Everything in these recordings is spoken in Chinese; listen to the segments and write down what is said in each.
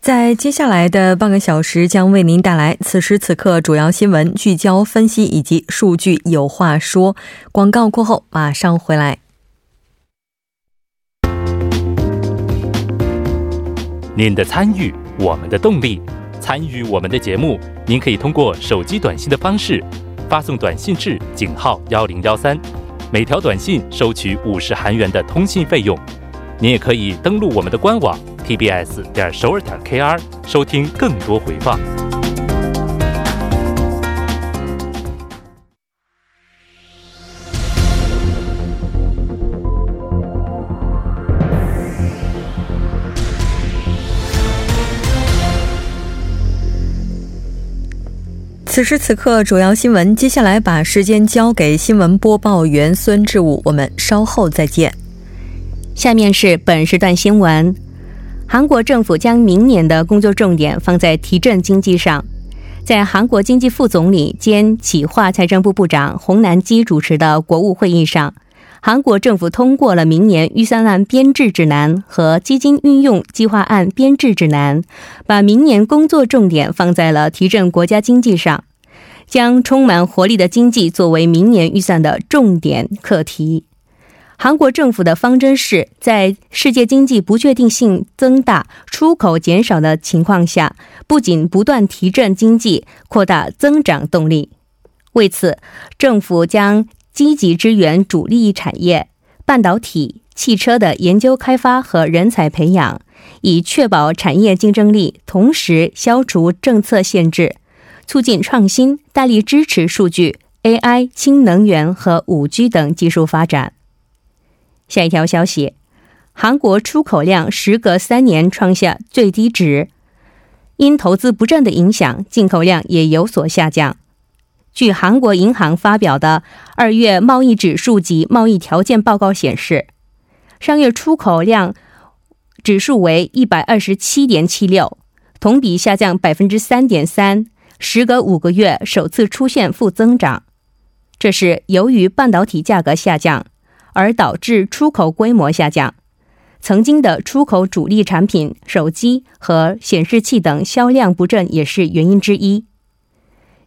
在接下来的半个小时，将为您带来此时此刻主要新闻聚焦分析以及数据有话说。广告过后马上回来。您的参与，我们的动力。参与我们的节目，您可以通过手机短信的方式发送短信至井号幺零幺三，每条短信收取五十韩元的通信费用。您也可以登录我们的官网 tbs 点首尔点 kr 收听更多回放。此时此刻，主要新闻。接下来把时间交给新闻播报员孙志武，我们稍后再见。下面是本时段新闻：韩国政府将明年的工作重点放在提振经济上。在韩国经济副总理兼企划财政部部长洪南基主持的国务会议上，韩国政府通过了明年预算案编制指南和基金运用计划案编制指南，把明年工作重点放在了提振国家经济上，将充满活力的经济作为明年预算的重点课题。韩国政府的方针是在世界经济不确定性增大、出口减少的情况下，不仅不断提振经济、扩大增长动力。为此，政府将积极支援主力产业、半导体、汽车的研究开发和人才培养，以确保产业竞争力，同时消除政策限制，促进创新，大力支持数据、AI、氢能源和五 G 等技术发展。下一条消息，韩国出口量时隔三年创下最低值，因投资不振的影响，进口量也有所下降。据韩国银行发表的二月贸易指数及贸易条件报告显示，上月出口量指数为一百二十七点七六，同比下降百分之三点三，时隔五个月首次出现负增长。这是由于半导体价格下降。而导致出口规模下降，曾经的出口主力产品手机和显示器等销量不振也是原因之一。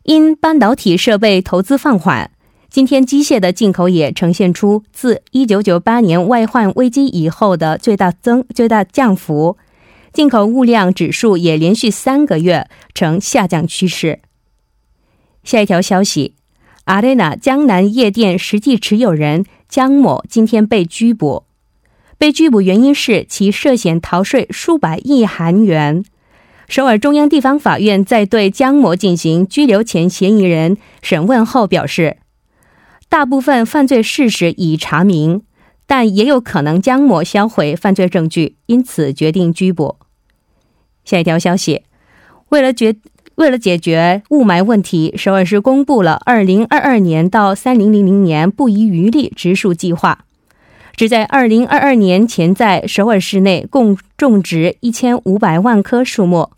因半导体设备投资放缓，今天机械的进口也呈现出自一九九八年外患危机以后的最大增最大降幅，进口物量指数也连续三个月呈下降趋势。下一条消息，阿雷纳江南夜店实际持有人。江某今天被拘捕，被拘捕原因是其涉嫌逃税数百亿韩元。首尔中央地方法院在对江某进行拘留前嫌疑人审问后表示，大部分犯罪事实已查明，但也有可能江某销毁犯罪证据，因此决定拘捕。下一条消息，为了决。为了解决雾霾问题，首尔市公布了2022年到3000年不遗余力植树计划，旨在2022年前在首尔市内共种植1500万棵树木。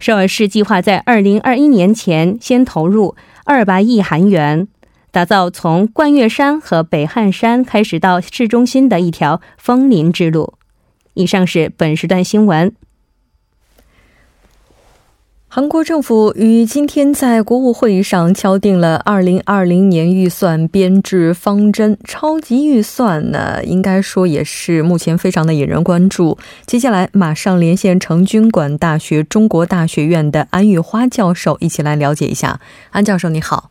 首尔市计划在2021年前先投入200亿韩元，打造从冠岳山和北汉山开始到市中心的一条枫林之路。以上是本时段新闻。韩国政府于今天在国务会议上敲定了2020年预算编制方针。超级预算呢，应该说也是目前非常的引人关注。接下来马上连线成均馆大学中国大学院的安玉花教授，一起来了解一下。安教授你好，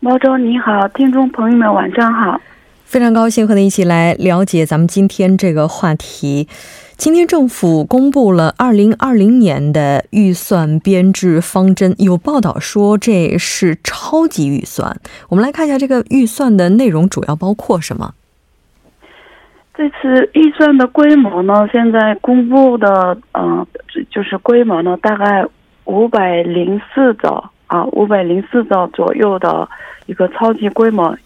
毛周你好，听众朋友们晚上好，非常高兴和您一起来了解咱们今天这个话题。今天政府公布了二零二零年的预算编制方针，有报道说这是超级预算。我们来看一下这个预算的内容主要包括什么。这次预算的规模呢，现在公布的，嗯，就是规模呢，大概五百零四兆啊，五百零四兆左右的一个超级规模。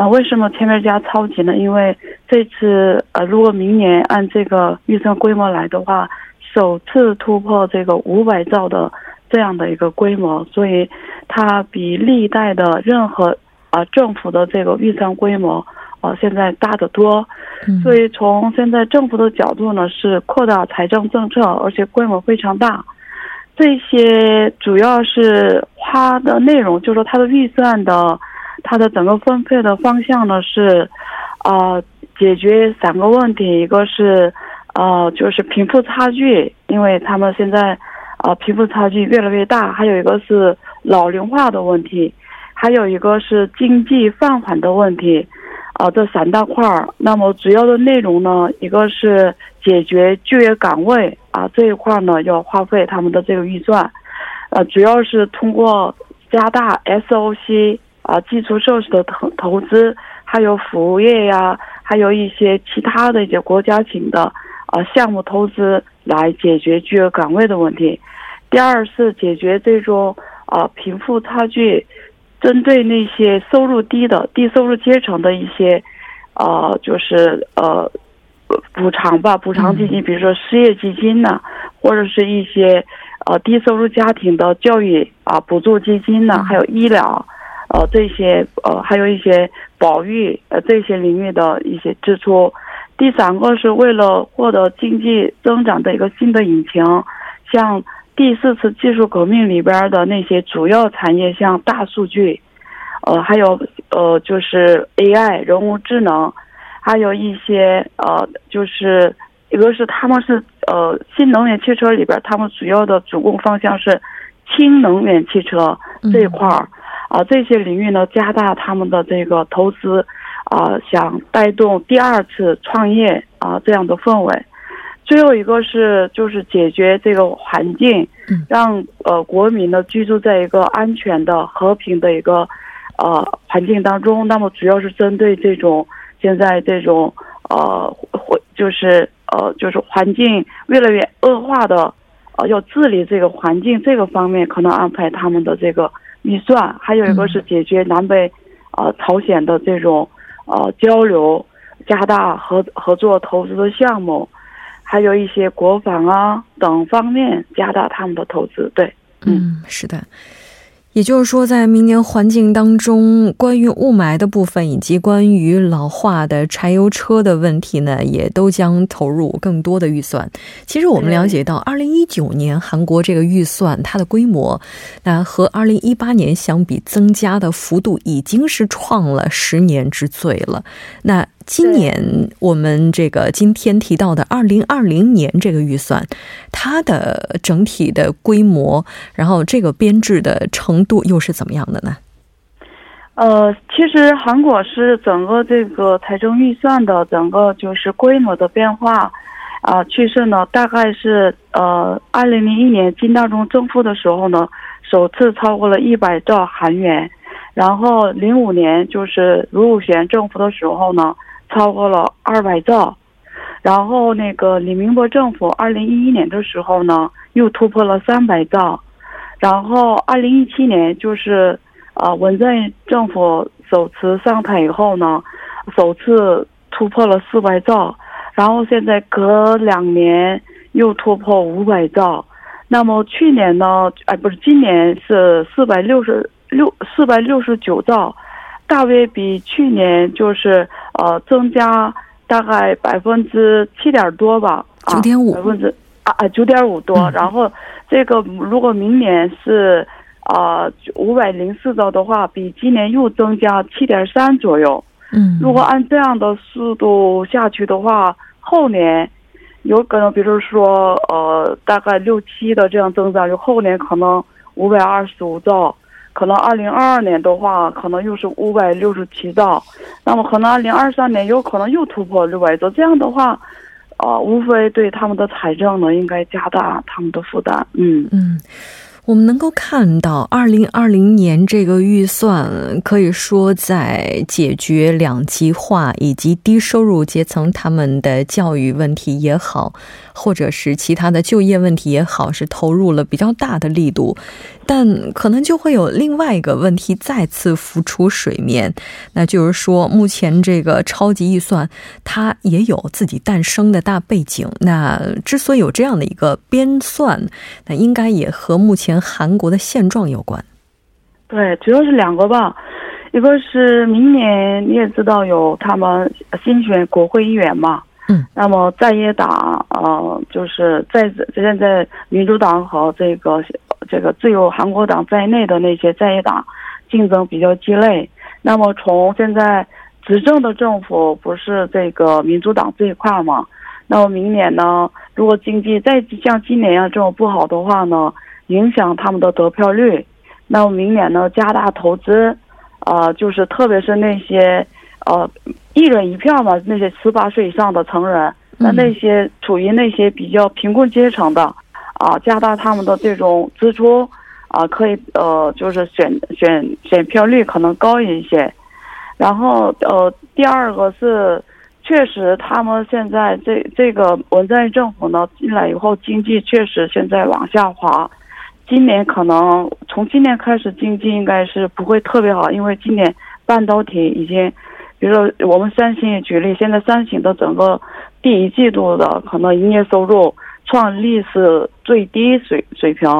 啊，为什么前面加超级呢？因为这次呃，如果明年按这个预算规模来的话，首次突破这个五百兆的这样的一个规模，所以它比历代的任何啊政府的这个预算规模啊现在大得多。所以从现在政府的角度呢，是扩大财政政策，而且规模非常大。这些主要是花的内容，就是说它的预算的，它的整个分配的方向呢是，呃，解决三个问题，一个是，呃，就是贫富差距，因为他们现在，呃，贫富差距越来越大，还有一个是老龄化的问题，还有一个是经济放缓的问题。啊，这三大块儿，那么主要的内容呢，一个是解决就业岗位啊这一块呢，要花费他们的这个预算，呃，主要是通过加大 SOC 啊基础设施的投投资，还有服务业呀，还有一些其他的一些国家型的啊项目投资来解决巨额岗位的问题。第二是解决这种啊贫富差距。针对那些收入低的低收入阶层的一些，啊，就是呃，补偿吧，补偿基金，比如说失业基金呢，或者是一些呃低收入家庭的教育啊补助基金呢，还有医疗，呃这些呃还有一些保育呃这些领域的一些支出。第三个是为了获得经济增长的一个新的引擎，像。第四次技术革命里边的那些主要产业，像大数据，呃，还有呃，就是 AI 人工智能，还有一些呃，就是一个是他们是呃新能源汽车里边，他们主要的主攻方向是氢能源汽车这一块儿啊，这些领域呢加大他们的这个投资啊，想带动第二次创业啊这样的氛围。最后一个是就是解决这个环境，让呃国民呢居住在一个安全的、和平的一个呃环境当中。那么主要是针对这种现在这种呃环就是呃就是环境越来越恶化的呃要治理这个环境这个方面，可能安排他们的这个预算。还有一个是解决南北呃朝鲜的这种呃交流，加大合合作投资的项目。还有一些国防啊等方面加大他们的投资，对，嗯，是的。也就是说，在明年环境当中，关于雾霾的部分以及关于老化的柴油车的问题呢，也都将投入更多的预算。其实我们了解到，二零一九年韩国这个预算它的规模，那和二零一八年相比，增加的幅度已经是创了十年之最了。那今年我们这个今天提到的二零二零年这个预算，它的整体的规模，然后这个编制的程度又是怎么样的呢？呃，其实韩国是整个这个财政预算的整个就是规模的变化啊趋势呢，大概是呃二零零一年金大中政府的时候呢，首次超过了一百兆韩元，然后零五年就是卢武铉政府的时候呢。超过了二百兆，然后那个李明博政府二零一一年的时候呢，又突破了三百兆，然后二零一七年就是呃文在政府首次上台以后呢，首次突破了四百兆，然后现在隔两年又突破五百兆，那么去年呢，哎不是今年是四百六十六四百六十九兆。大约比去年就是呃增加大概百分之七点多吧，九点五百分之啊啊九点五多。然后这个如果明年是啊五百零四兆的话，比今年又增加七点三左右。嗯，如果按这样的速度下去的话，后年有可能，比如说呃大概六七的这样增长，就后年可能五百二十五兆。可能二零二二年的话，可能又是五百六十七兆，那么可能二零二三年有可能又突破六百兆。这样的话，呃，无非对他们的财政呢，应该加大他们的负担。嗯嗯。我们能够看到，二零二零年这个预算可以说在解决两极化以及低收入阶层他们的教育问题也好，或者是其他的就业问题也好，是投入了比较大的力度。但可能就会有另外一个问题再次浮出水面，那就是说，目前这个超级预算它也有自己诞生的大背景。那之所以有这样的一个编算，那应该也和目前韩国的现状有关。对，主要是两个吧，一个是明年你也知道有他们新选国会议员嘛，嗯，那么在野党呃，就是在现在民主党和这个。这个自由韩国党在内的那些在野党竞争比较激烈。那么从现在执政的政府不是这个民主党这一块嘛？那么明年呢，如果经济再像今年一样这么不好的话呢，影响他们的得票率。那么明年呢，加大投资，啊，就是特别是那些呃一人一票嘛，那些十八岁以上的成人，那那些处于那些比较贫困阶层的。啊，加大他们的这种支出，啊，可以呃，就是选选选票率可能高一些。然后呃，第二个是，确实他们现在这这个文在寅政府呢进来以后，经济确实现在往下滑。今年可能从今年开始，经济应该是不会特别好，因为今年半导体已经，比如说我们三星也举例，现在三星的整个第一季度的可能营业收入。创历史最低水水平，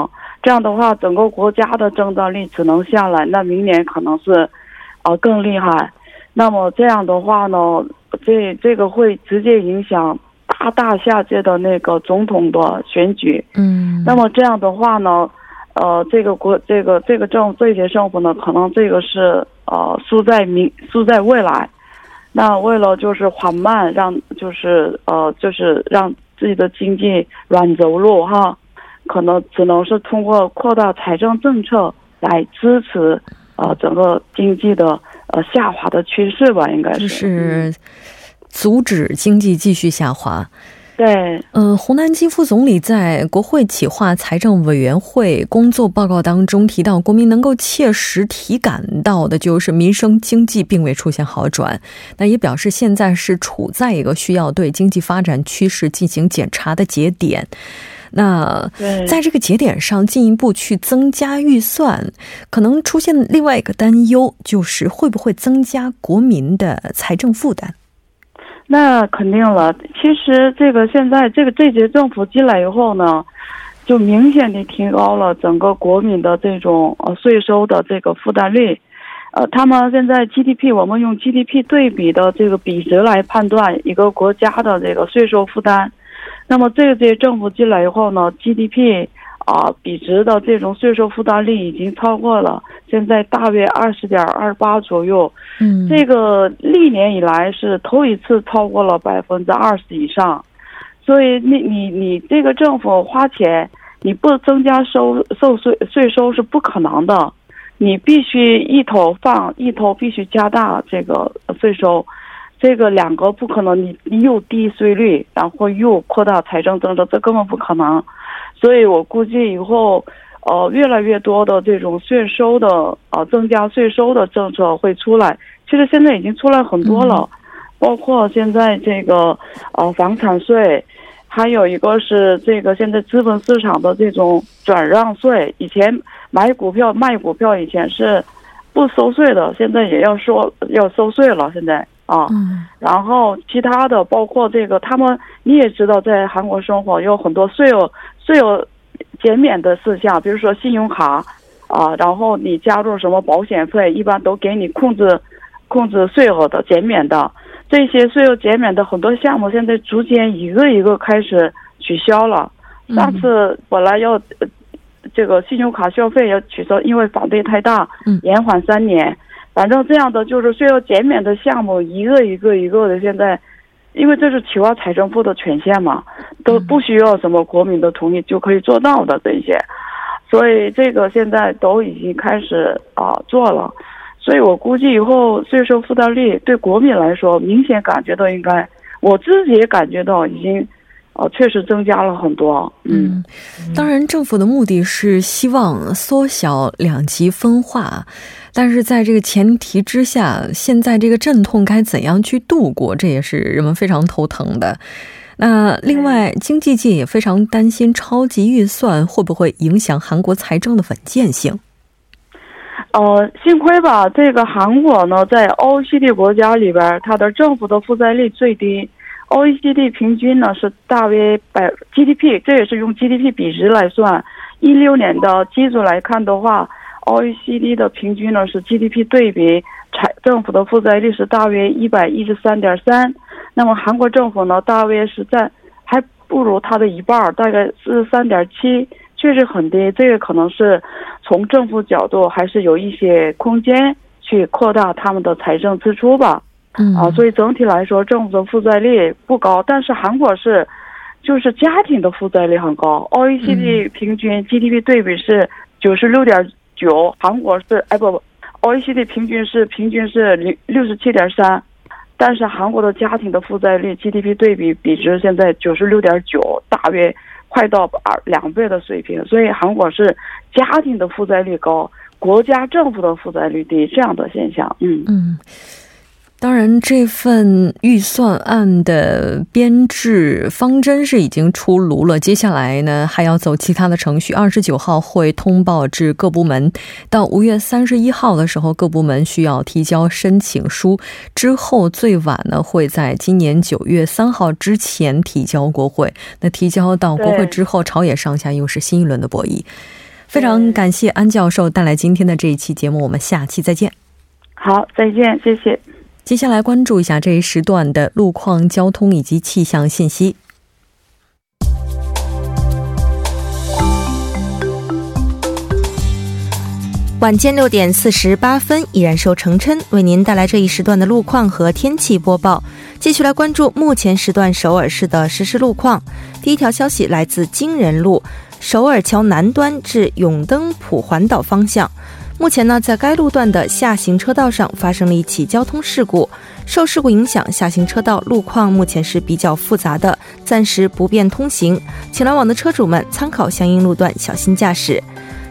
这样的话，整个国家的增长率只能下来。那明年可能是，呃，更厉害。那么这样的话呢，这这个会直接影响大大下届的那个总统的选举。嗯。那么这样的话呢，呃，这个国这个这个政这些政府呢，可能这个是呃输在明输在未来。那为了就是缓慢，让就是呃就是让。自己的经济软着陆哈，可能只能是通过扩大财政政策来支持呃整个经济的呃下滑的趋势吧，应该是是阻止经济继续下滑。对，嗯，湖南基副总理在国会企划财政委员会工作报告当中提到，国民能够切实体感到的就是民生经济并未出现好转。那也表示现在是处在一个需要对经济发展趋势进行检查的节点。那在这个节点上进一步去增加预算，可能出现另外一个担忧，就是会不会增加国民的财政负担。那肯定了。其实这个现在这个这届政府进来以后呢，就明显的提高了整个国民的这种呃税收的这个负担率。呃，他们现在 GDP，我们用 GDP 对比的这个比值来判断一个国家的这个税收负担。那么这届政府进来以后呢，GDP。啊，比值的这种税收负担率已经超过了，现在大约二十点二八左右。嗯，这个历年以来是头一次超过了百分之二十以上，所以你你你这个政府花钱，你不增加收收税税收是不可能的，你必须一头放一头必须加大这个税收，这个两个不可能，你又低税率，然后又扩大财政政策，这根本不可能。所以我估计以后，呃，越来越多的这种税收的呃增加税收的政策会出来。其实现在已经出来很多了，包括现在这个呃房产税，还有一个是这个现在资本市场的这种转让税。以前买股票卖股票以前是不收税的，现在也要说要收税了。现在啊，然后其他的包括这个他们你也知道，在韩国生活有很多税务。都有减免的事项，比如说信用卡啊，然后你加入什么保险费，一般都给你控制控制税额的减免的。这些税额减免的很多项目，现在逐渐一个一个开始取消了。上次本来要这个信用卡消费要取消，因为反对太大，延缓三年。反正这样的就是税额减免的项目，一个一个一个的现在。因为这是企划财政部的权限嘛，都不需要什么国民的同意就可以做到的这些，所以这个现在都已经开始啊做了，所以我估计以后税收负担率对国民来说明显感觉到应该，我自己也感觉到已经，呃，确实增加了很多。嗯，当然，政府的目的是希望缩小两极分化，但是在这个前提之下，现在这个阵痛该怎样去度过，这也是人们非常头疼的。那另外，经济界也非常担心超级预算会不会影响韩国财政的稳健性。呃，幸亏吧，这个韩国呢，在 OECD 国家里边，它的政府的负债率最低。OECD 平均呢是大约百 GDP，这也是用 GDP 比值来算。一六年的基础来看的话，OECD 的平均呢是 GDP 对比财政府的负债率是大约一百一十三点三。那么韩国政府呢，大约是在还不如它的一半，大概是三点七，确实很低。这个可能是从政府角度还是有一些空间去扩大他们的财政支出吧。嗯啊，所以整体来说，政府的负债率不高，但是韩国是，就是家庭的负债率很高。OECD 平均 GDP 对比是九十六点九，韩国是哎不不，OECD 平均是平均是六六十七点三。但是韩国的家庭的负债率 GDP 对比比值现在九十六点九，大约快到二两倍的水平。所以韩国是家庭的负债率高，国家政府的负债率低这样的现象。嗯嗯。当然，这份预算案的编制方针是已经出炉了。接下来呢，还要走其他的程序。二十九号会通报至各部门，到五月三十一号的时候，各部门需要提交申请书。之后最晚呢，会在今年九月三号之前提交国会。那提交到国会之后，朝野上下又是新一轮的博弈。非常感谢安教授带来今天的这一期节目，我们下期再见。好，再见，谢谢。接下来关注一下这一时段的路况、交通以及气象信息。晚间六点四十八分，依然受程琛为您带来这一时段的路况和天气播报。继续来关注目前时段首尔市的实时路况。第一条消息来自京仁路首尔桥南端至永登浦环岛方向。目前呢，在该路段的下行车道上发生了一起交通事故，受事故影响，下行车道路况目前是比较复杂的，暂时不便通行，请来往的车主们参考相应路段，小心驾驶。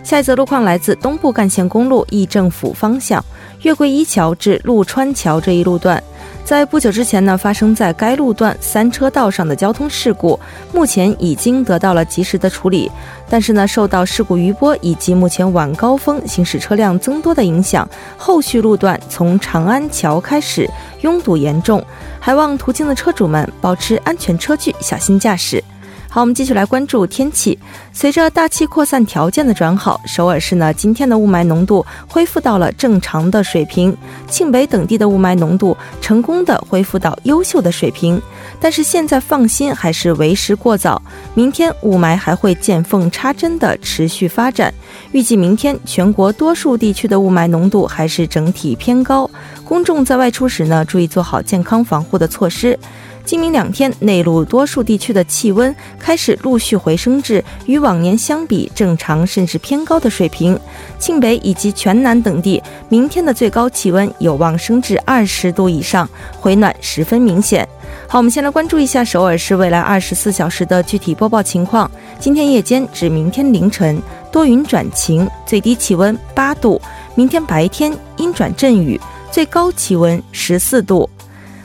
下一则路况来自东部干线公路义政府方向月桂一桥至陆川桥这一路段。在不久之前呢，发生在该路段三车道上的交通事故，目前已经得到了及时的处理。但是呢，受到事故余波以及目前晚高峰行驶车辆增多的影响，后续路段从长安桥开始拥堵严重，还望途经的车主们保持安全车距，小心驾驶。好，我们继续来关注天气。随着大气扩散条件的转好，首尔市呢今天的雾霾浓度恢复到了正常的水平，庆北等地的雾霾浓度成功的恢复到优秀的水平。但是现在放心还是为时过早，明天雾霾还会见缝插针的持续发展。预计明天全国多数地区的雾霾浓度还是整体偏高，公众在外出时呢注意做好健康防护的措施。今明两天，内陆多数地区的气温开始陆续回升至与往年相比正常甚至偏高的水平。庆北以及全南等地，明天的最高气温有望升至二十度以上，回暖十分明显。好，我们先来关注一下首尔市未来二十四小时的具体播报情况。今天夜间至明天凌晨多云转晴，最低气温八度；明天白天阴转阵雨，最高气温十四度。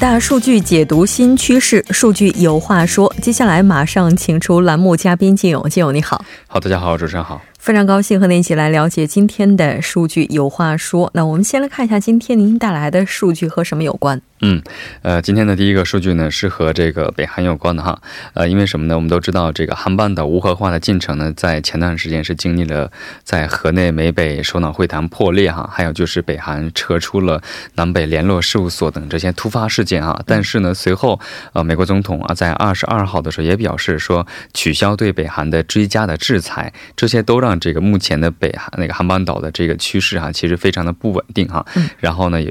大数据解读新趋势，数据有话说。接下来马上请出栏目嘉宾金勇，金勇你好。好，大家好，主持人好。非常高兴和您一起来了解今天的数据。有话说，那我们先来看一下今天您带来的数据和什么有关？嗯，呃，今天的第一个数据呢是和这个北韩有关的哈，呃，因为什么呢？我们都知道这个韩半岛无核化的进程呢，在前段时间是经历了在河内美北首脑会谈破裂哈，还有就是北韩撤出了南北联络事务所等这些突发事件哈。但是呢，随后呃，美国总统啊在二十二号的时候也表示说取消对北韩的追加的制裁，这些都让这个目前的北韩那个韩半岛的这个趋势哈，其实非常的不稳定哈。然后呢，有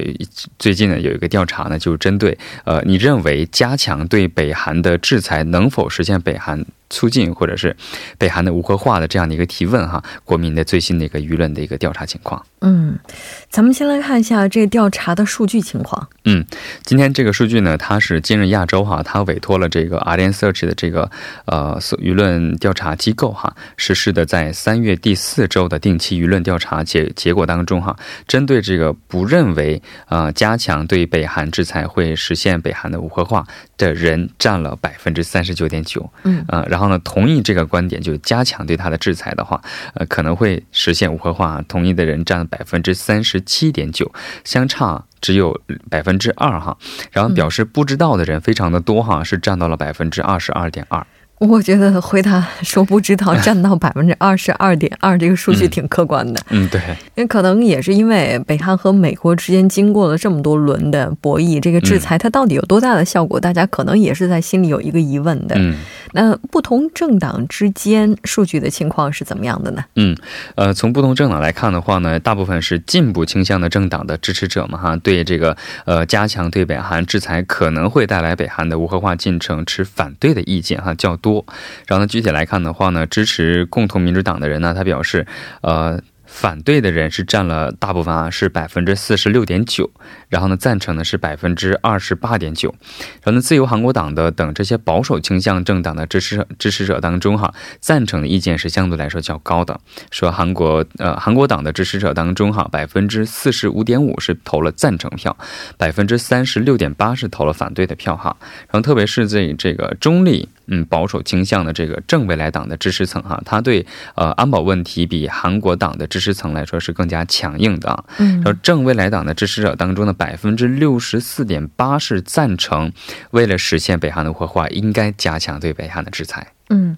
最近呢有一个调查呢。就针对呃，你认为加强对北韩的制裁能否实现北韩？促进或者是北韩的无核化的这样的一个提问哈，国民的最新的一个舆论的一个调查情况。嗯，咱们先来看一下这调查的数据情况。嗯，今天这个数据呢，它是今日亚洲哈，它委托了这个 a r i a n Search 的这个呃舆论调查机构哈实施的，在三月第四周的定期舆论调查结结果当中哈，针对这个不认为啊加强对北韩制裁会实现北韩的无核化的人占了百分之三十九点九。嗯啊，然后。然后呢，同意这个观点，就加强对他的制裁的话，呃，可能会实现无核化。同意的人占了百分之三十七点九，相差只有百分之二哈。然后表示不知道的人非常的多哈，是占到了百分之二十二点二。我觉得回答说不知道 占到百分之二十二点二，这个数据挺客观的。嗯，对，因为可能也是因为北韩和美国之间经过了这么多轮的博弈，这个制裁它到底有多大的效果，大家可能也是在心里有一个疑问的。嗯，那不同政党之间数据的情况是怎么样的呢？嗯，呃，从不同政党来看的话呢，大部分是进步倾向的政党的支持者嘛，哈，对这个呃加强对北韩制裁可能会带来北韩的无核化进程持反对的意见哈较多。多，然后呢，具体来看的话呢，支持共同民主党的人呢，他表示，呃。反对的人是占了大部分啊，是百分之四十六点九，然后呢，赞成的是百分之二十八点九，然后呢，自由韩国党的等这些保守倾向政党的支持支持者当中哈，赞成的意见是相对来说较高的，说韩国呃韩国党的支持者当中哈，百分之四十五点五是投了赞成票，百分之三十六点八是投了反对的票哈，然后特别是这这个中立嗯保守倾向的这个正未来党的支持层哈，他对呃安保问题比韩国党的支支持层来说是更加强硬的，嗯，然后正未来党的支持者当中的百分之六十四点八是赞成，为了实现北韩的核化，应该加强对北韩的制裁。嗯，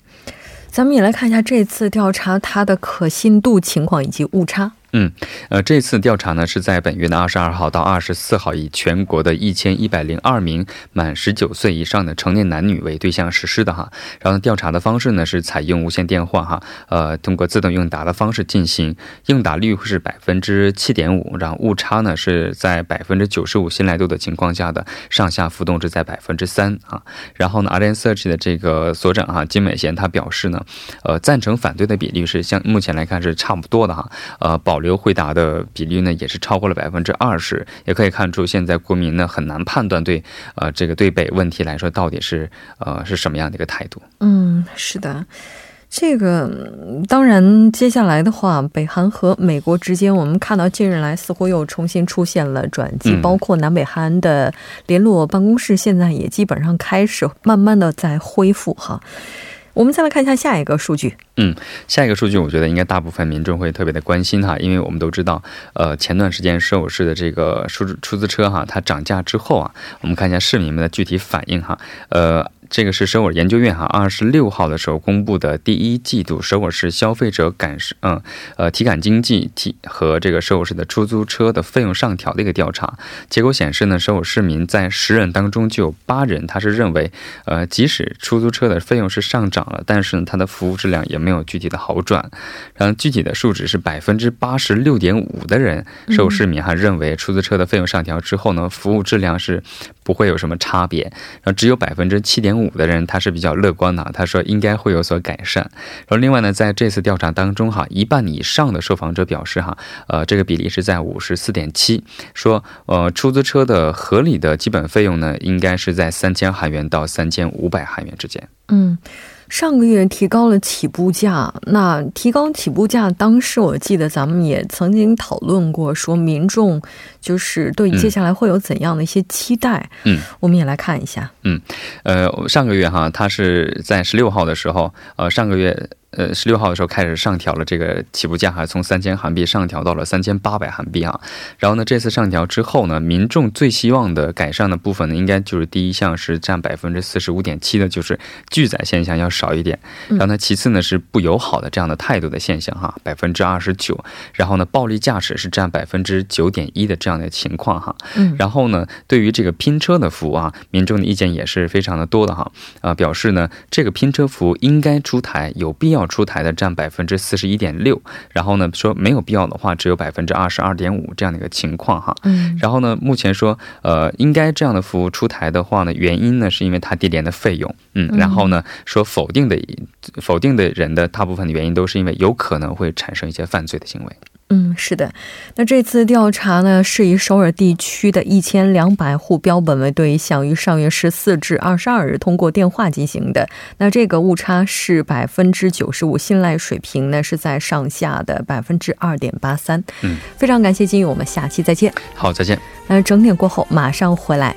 咱们也来看一下这次调查它的可信度情况以及误差。嗯，呃，这次调查呢是在本月的二十二号到二十四号，以全国的一千一百零二名满十九岁以上的成年男女为对象实施的哈。然后调查的方式呢是采用无线电话哈，呃，通过自动应答的方式进行，应答率是百分之七点五，然后误差呢是在百分之九十五信赖度的情况下的上下浮动是在百分之三啊。然后呢 a r n Search 的这个所长哈金美贤他表示呢，呃，赞成反对的比例是相目前来看是差不多的哈，呃，保。留回答的比例呢，也是超过了百分之二十，也可以看出现在国民呢很难判断对呃这个对北问题来说到底是呃是什么样的一个态度。嗯，是的，这个当然接下来的话，北韩和美国之间，我们看到近日来似乎又重新出现了转机，包括南北韩的联络办公室现在也基本上开始慢慢的在恢复哈。我们再来看一下下一个数据。嗯，下一个数据，我觉得应该大部分民众会特别的关心哈，因为我们都知道，呃，前段时间首尔市的这个出租出租车哈，它涨价之后啊，我们看一下市民们的具体反应哈，呃。这个是首尔研究院哈二十六号的时候公布的第一季度首尔市消费者感受嗯呃体感经济体和这个首尔市的出租车的费用上调的一个调查结果显示呢，首尔市民在十人当中就有八人他是认为呃即使出租车的费用是上涨了，但是呢它的服务质量也没有具体的好转。然后具体的数值是百分之八十六点五的人首尔市民还认为出租车的费用上调之后呢，服务质量是不会有什么差别。然后只有百分之七点五。五的人他是比较乐观的，他说应该会有所改善。然后另外呢，在这次调查当中哈，一半以上的受访者表示哈，呃，这个比例是在五十四点七，说呃，出租车的合理的基本费用呢，应该是在三千韩元到三千五百韩元之间。嗯。上个月提高了起步价，那提高起步价，当时我记得咱们也曾经讨论过，说民众就是对接下来会有怎样的一些期待。嗯，我们也来看一下。嗯，呃，上个月哈，它是在十六号的时候，呃，上个月。呃十六号的时候开始上调了这个起步价，哈从三千韩币上调到了三千八百韩币啊。然后呢，这次上调之后呢，民众最希望的改善的部分呢，应该就是第一项是占百分之四十五点七的，就是拒载现象要少一点。然后呢，其次呢是不友好的这样的态度的现象哈，百分之二十九。然后呢，暴力驾驶是占百分之九点一的这样的情况哈。嗯。然后呢，对于这个拼车的服务啊，民众的意见也是非常的多的哈。啊，表示呢，这个拼车服务应该出台，有必要出台的占百分之四十一点六。然后呢，说没有必要的话，只有百分之二十二点五这样的一个情况哈。嗯。然后呢，目前说呃，应该这样的服务出台的话呢，原因呢是因为它低廉的费用。嗯。然后呢，说否定的否定的人的大部分的原因都是因为有可能会产生一些犯罪的行为。嗯，是的。那这次调查呢，是以首尔地区的一千两百户标本为对象，于上月十四至二十二日通过电话进行的。那这个误差是百分之九十五，信赖水平呢是在上下的百分之二点八三。嗯，非常感谢金宇，我们下期再见。好，再见。那整点过后马上回来。